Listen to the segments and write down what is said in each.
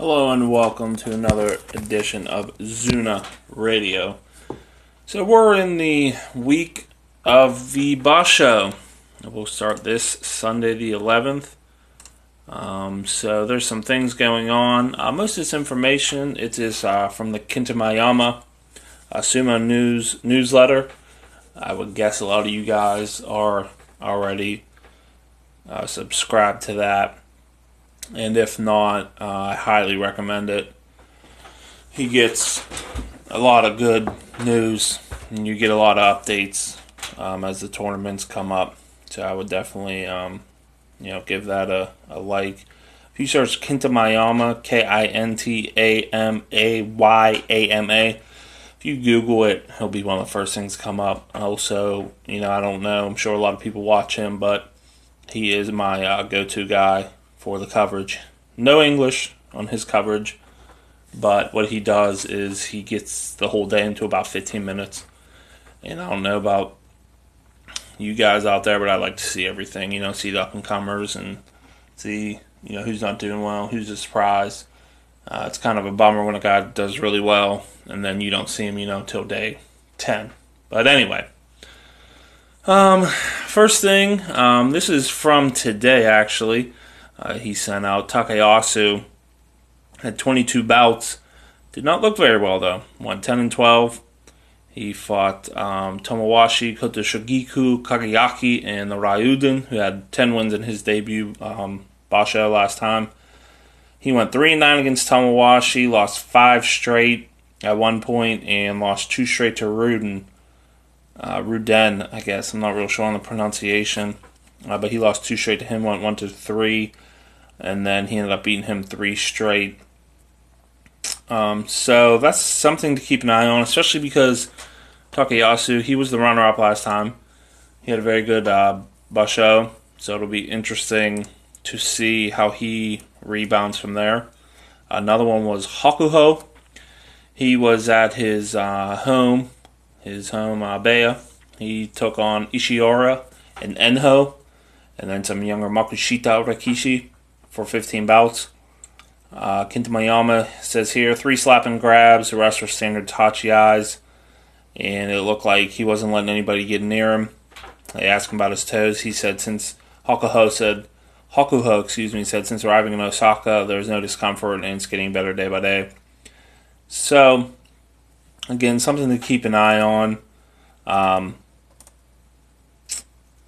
Hello and welcome to another edition of Zuna Radio. So we're in the week of the Basho. We'll start this Sunday the 11th. Um, so there's some things going on. Uh, most of this information it is uh, from the Kintamayama uh, Sumo News newsletter. I would guess a lot of you guys are already uh, subscribed to that. And if not, uh, I highly recommend it. He gets a lot of good news, and you get a lot of updates um, as the tournaments come up. So I would definitely, um, you know, give that a, a like. If you search Kintamayama, K I N T A M A Y A M A, if you Google it, he'll be one of the first things to come up. Also, you know, I don't know. I'm sure a lot of people watch him, but he is my uh, go-to guy for the coverage. No English on his coverage, but what he does is he gets the whole day into about 15 minutes. And I don't know about you guys out there, but I like to see everything. You know, see the up and comers and see you know who's not doing well, who's a surprise. Uh, it's kind of a bummer when a guy does really well and then you don't see him, you know, until day 10. But anyway, um, first thing, um, this is from today actually. Uh, he sent out Takayasu, had 22 bouts. Did not look very well though. Won 10 and 12. He fought um, Tamawashi, Kotoshogiku, Kagayaki, and Ryuden, who had 10 wins in his debut um, Basho last time. He went 3 and 9 against Tamawashi, lost 5 straight at one point, and lost 2 straight to Ruden. Uh, Ruden, I guess. I'm not real sure on the pronunciation. Uh, but he lost 2 straight to him, went 1 to 3, and then he ended up beating him 3 straight. Um, so that's something to keep an eye on, especially because Takayasu, he was the runner up last time. He had a very good uh, basho, so it'll be interesting to see how he rebounds from there. Another one was Hakuho. He was at his uh, home, his home uh, Bea. He took on Ishiura and Enho, and then some younger Makushita Rikishi for 15 bouts. Uh, Kintamayama says here three slapping grabs, the rest were standard tachiai, and it looked like he wasn't letting anybody get near him. They asked him about his toes. He said since Hakuho said Hakuho, excuse me, said since arriving in Osaka, there was no discomfort and it's getting better day by day. So, again, something to keep an eye on. Um,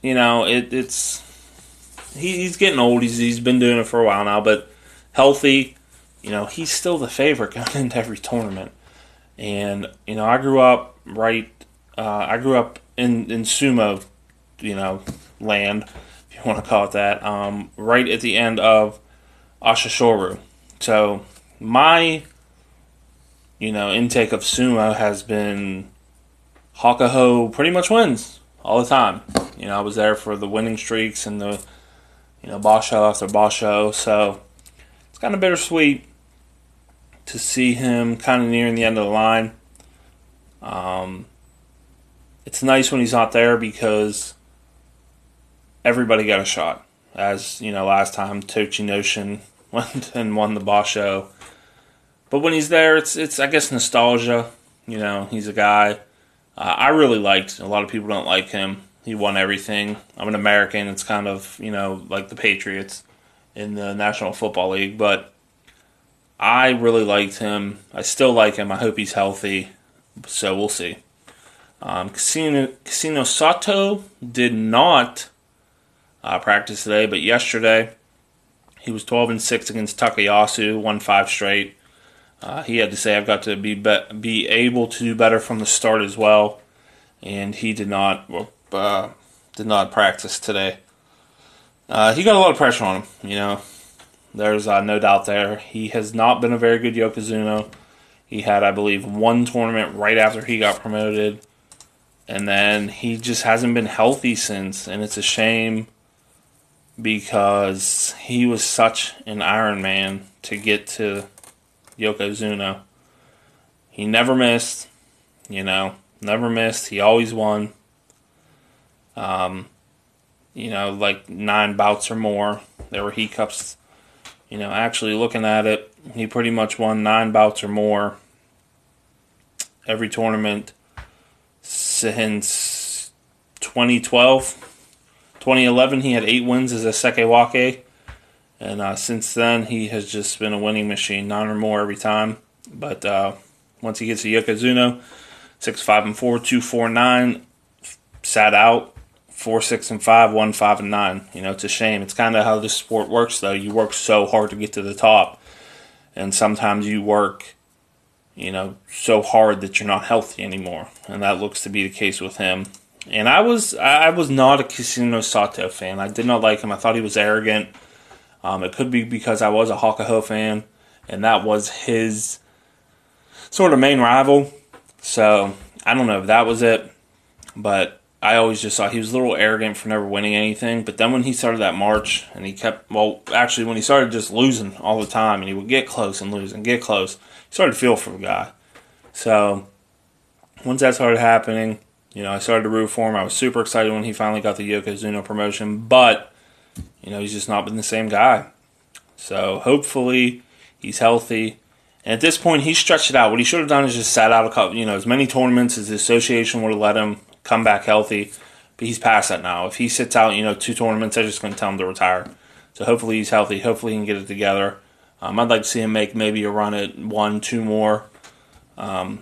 you know, it, it's he, he's getting old. He's he's been doing it for a while now, but healthy. You know, he's still the favorite going into every tournament. And you know, I grew up right. Uh, I grew up in in sumo, you know, land if you want to call it that, um, right at the end of Asashoryu. So my, you know, intake of sumo has been Hakuho pretty much wins all the time. You know, I was there for the winning streaks and the, you know, Basho after Basho. So it's kind of bittersweet to see him kind of nearing the end of the line. Um, it's nice when he's not there because everybody got a shot. As you know, last time Tochinoshin went and won the Basho. But when he's there, it's it's I guess nostalgia. You know, he's a guy uh, I really liked. A lot of people don't like him. He won everything. I'm an American. It's kind of you know like the Patriots in the National Football League, but I really liked him. I still like him. I hope he's healthy. So we'll see. Um, Casino Casino Sato did not uh, practice today, but yesterday he was 12 and 6 against Takayasu, won five straight. Uh, he had to say, "I've got to be, be be able to do better from the start as well," and he did not uh, did not practice today. Uh, he got a lot of pressure on him. You know, there's uh, no doubt there. He has not been a very good Yokozuna. He had, I believe, one tournament right after he got promoted, and then he just hasn't been healthy since, and it's a shame because he was such an Iron Man to get to Yokozuna. He never missed, you know, never missed. He always won. Um, you know, like nine bouts or more. There were heat cups. You know, actually looking at it, he pretty much won nine bouts or more every tournament since 2012. 2011, he had eight wins as a Sekiwake. And uh, since then, he has just been a winning machine, nine or more every time. But uh, once he gets to Yokozuna, six five and four, two four nine, sat out, four six and five, one five and nine. You know, it's a shame. It's kind of how this sport works, though. You work so hard to get to the top, and sometimes you work, you know, so hard that you're not healthy anymore, and that looks to be the case with him. And I was I was not a Kisenosato fan. I did not like him. I thought he was arrogant. Um, it could be because I was a Hakuho fan, and that was his sort of main rival. So I don't know if that was it, but I always just thought he was a little arrogant for never winning anything. But then when he started that march and he kept, well, actually, when he started just losing all the time and he would get close and lose and get close, he started to feel for the guy. So once that started happening, you know, I started to root for him. I was super excited when he finally got the Yokozuna promotion, but, you know, he's just not been the same guy. So hopefully he's healthy. And at this point, he stretched it out. What he should have done is just sat out a couple, you know, as many tournaments as the association would have let him come back healthy. But he's past that now. If he sits out, you know, two tournaments, they're just going to tell him to retire. So hopefully he's healthy. Hopefully he can get it together. Um, I'd like to see him make maybe a run at one, two more um,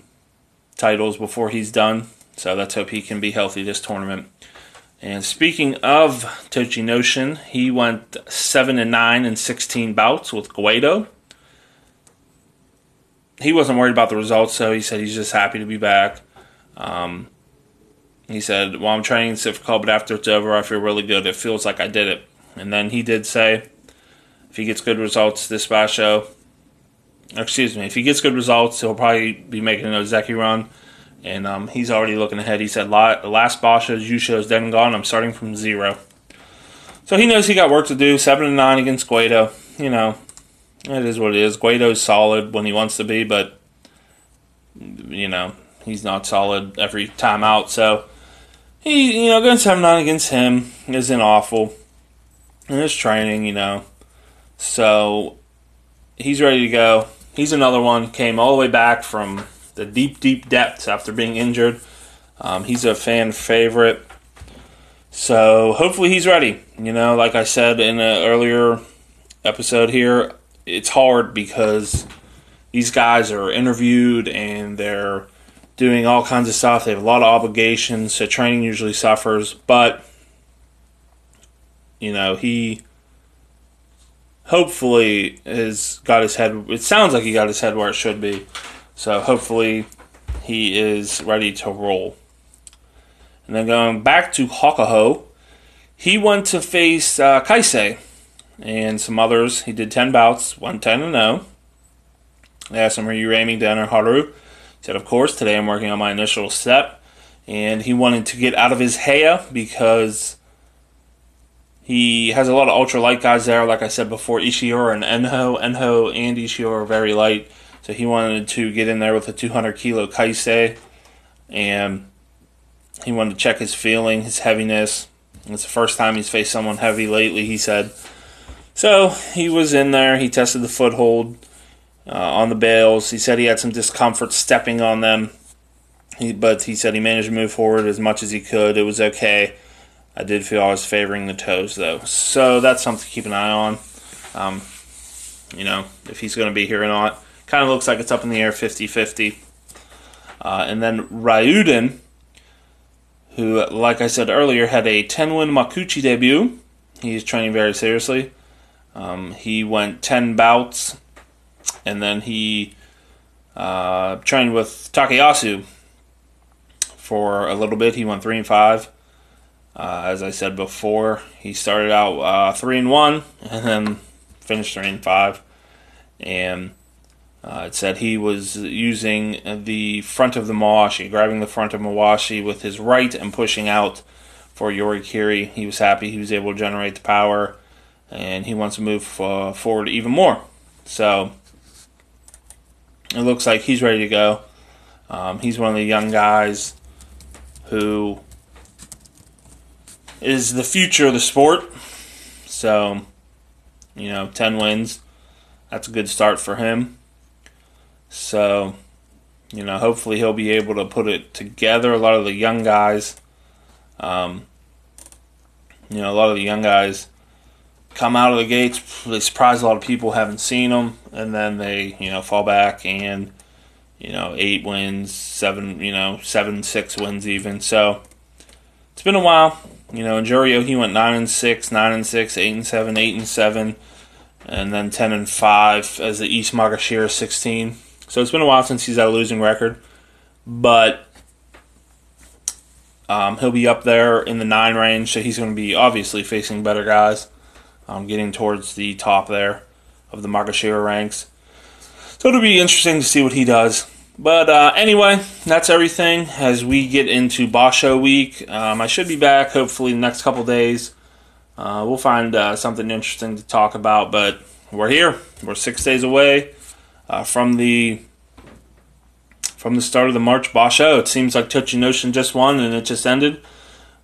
titles before he's done. So let's hope he can be healthy this tournament. And speaking of Tochinoshin, he went seven and nine in sixteen bouts with Goeido. He wasn't worried about the results, so he said he's just happy to be back. Um, he said, "Well, I'm training difficult, but after it's over, I feel really good. It feels like I did it." And then he did say, if he gets good results this basho, excuse me, if he gets good results, he'll probably be making an Ozeki run and um, he's already looking ahead. He said, "Last Basho's Yusho is dead and gone. I'm starting from zero. So he knows he got work to do. Seven and nine against Goeido. You know, it is what it is. Goeido's solid when he wants to be, but you know he's not solid every time out. So he, you know, going seven nine against him isn't awful. And his training, you know, so he's ready to go. He's another one. Came all the way back from the deep, deep depths after being injured. Um, he's a fan favorite. So hopefully he's ready. You know, like I said in an earlier episode here, it's hard because these guys are interviewed and they're doing all kinds of stuff. They have a lot of obligations, so training usually suffers. But, you know, he hopefully has got his head. It sounds like he got his head where it should be. So hopefully he is ready to roll. And then going back to Hakuho, he went to face uh, Kaisei and some others. He did 10 bouts, went 10 and 0. They asked him, Are you aiming down or Haru? Said, Of course, today I'm working on my initial step. And he wanted to get out of his Heya because he has a lot of ultra light guys there. Like I said before, Ishiura and Enho. Enho and Ishiura are very light. So he wanted to get in there with a 200 kilo kaisei, and he wanted to check his feeling, his heaviness. It's the first time he's faced someone heavy lately, he said. So he was in there. He tested the foothold uh, on the bales. He said he had some discomfort stepping on them, he, but he said he managed to move forward as much as he could. It was okay. I did feel I was favoring the toes, though. So that's something to keep an eye on. Um, you know, if he's going to be here or not. Kind of looks like it's up in the air 50 50. Uh, and then Ryuden, who, like I said earlier, had a 10 win Makuuchi debut. He's training very seriously. Um, he went 10 bouts, and then he uh, trained with Takayasu for a little bit. He went 3 and 5. Uh, as I said before, he started out uh, 3 and 1, and then finished 3 and 5. And uh, it said he was using the front of the Mawashi, grabbing the front of Mawashi with his right and pushing out for Yorikiri. He was happy he was able to generate the power, and he wants to move uh, forward even more. So it looks like he's ready to go. Um, he's one of the young guys who is the future of the sport. So, you know, 10 wins that's a good start for him. So, you know, hopefully he'll be able to put it together. A lot of the young guys, um, you know, a lot of the young guys come out of the gates. They surprise a lot of people, haven't seen them, and then they, you know, fall back and, you know, eight wins, seven, you know, seven, six wins even. So it's been a while. You know, Juryo he went nine and six, nine and six, eight and seven, eight and seven, and then ten and five as the East Maegashira sixteen. So it's been a while since he's had a losing record, but um, he'll be up there in the nine range. So he's going to be obviously facing better guys, um, getting towards the top there of the Maegashira ranks. So it'll be interesting to see what he does. But uh, anyway, that's everything as we get into Basho week. Um, I should be back hopefully the next couple days. Uh, we'll find uh, something interesting to talk about, but we're here. We're six days away uh, from the from the start of the March Basho. It seems like Tochinoshin just won and it just ended,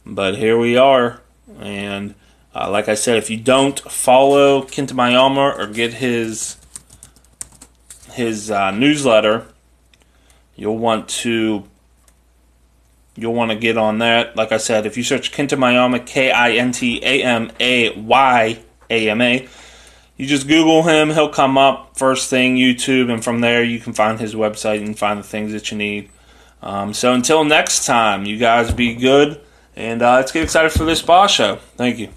but here we are. And uh, like I said, if you don't follow Kintamayama or get his his uh, newsletter you'll want to you'll want to get on that. Like I said, if you search Kintamayama, K I N T A M A Y A M A, you just Google him, he'll come up first thing, YouTube, and from there you can find his website and find the things that you need. Um, so until next time, you guys be good, and uh, let's get excited for this Basho. Thank you.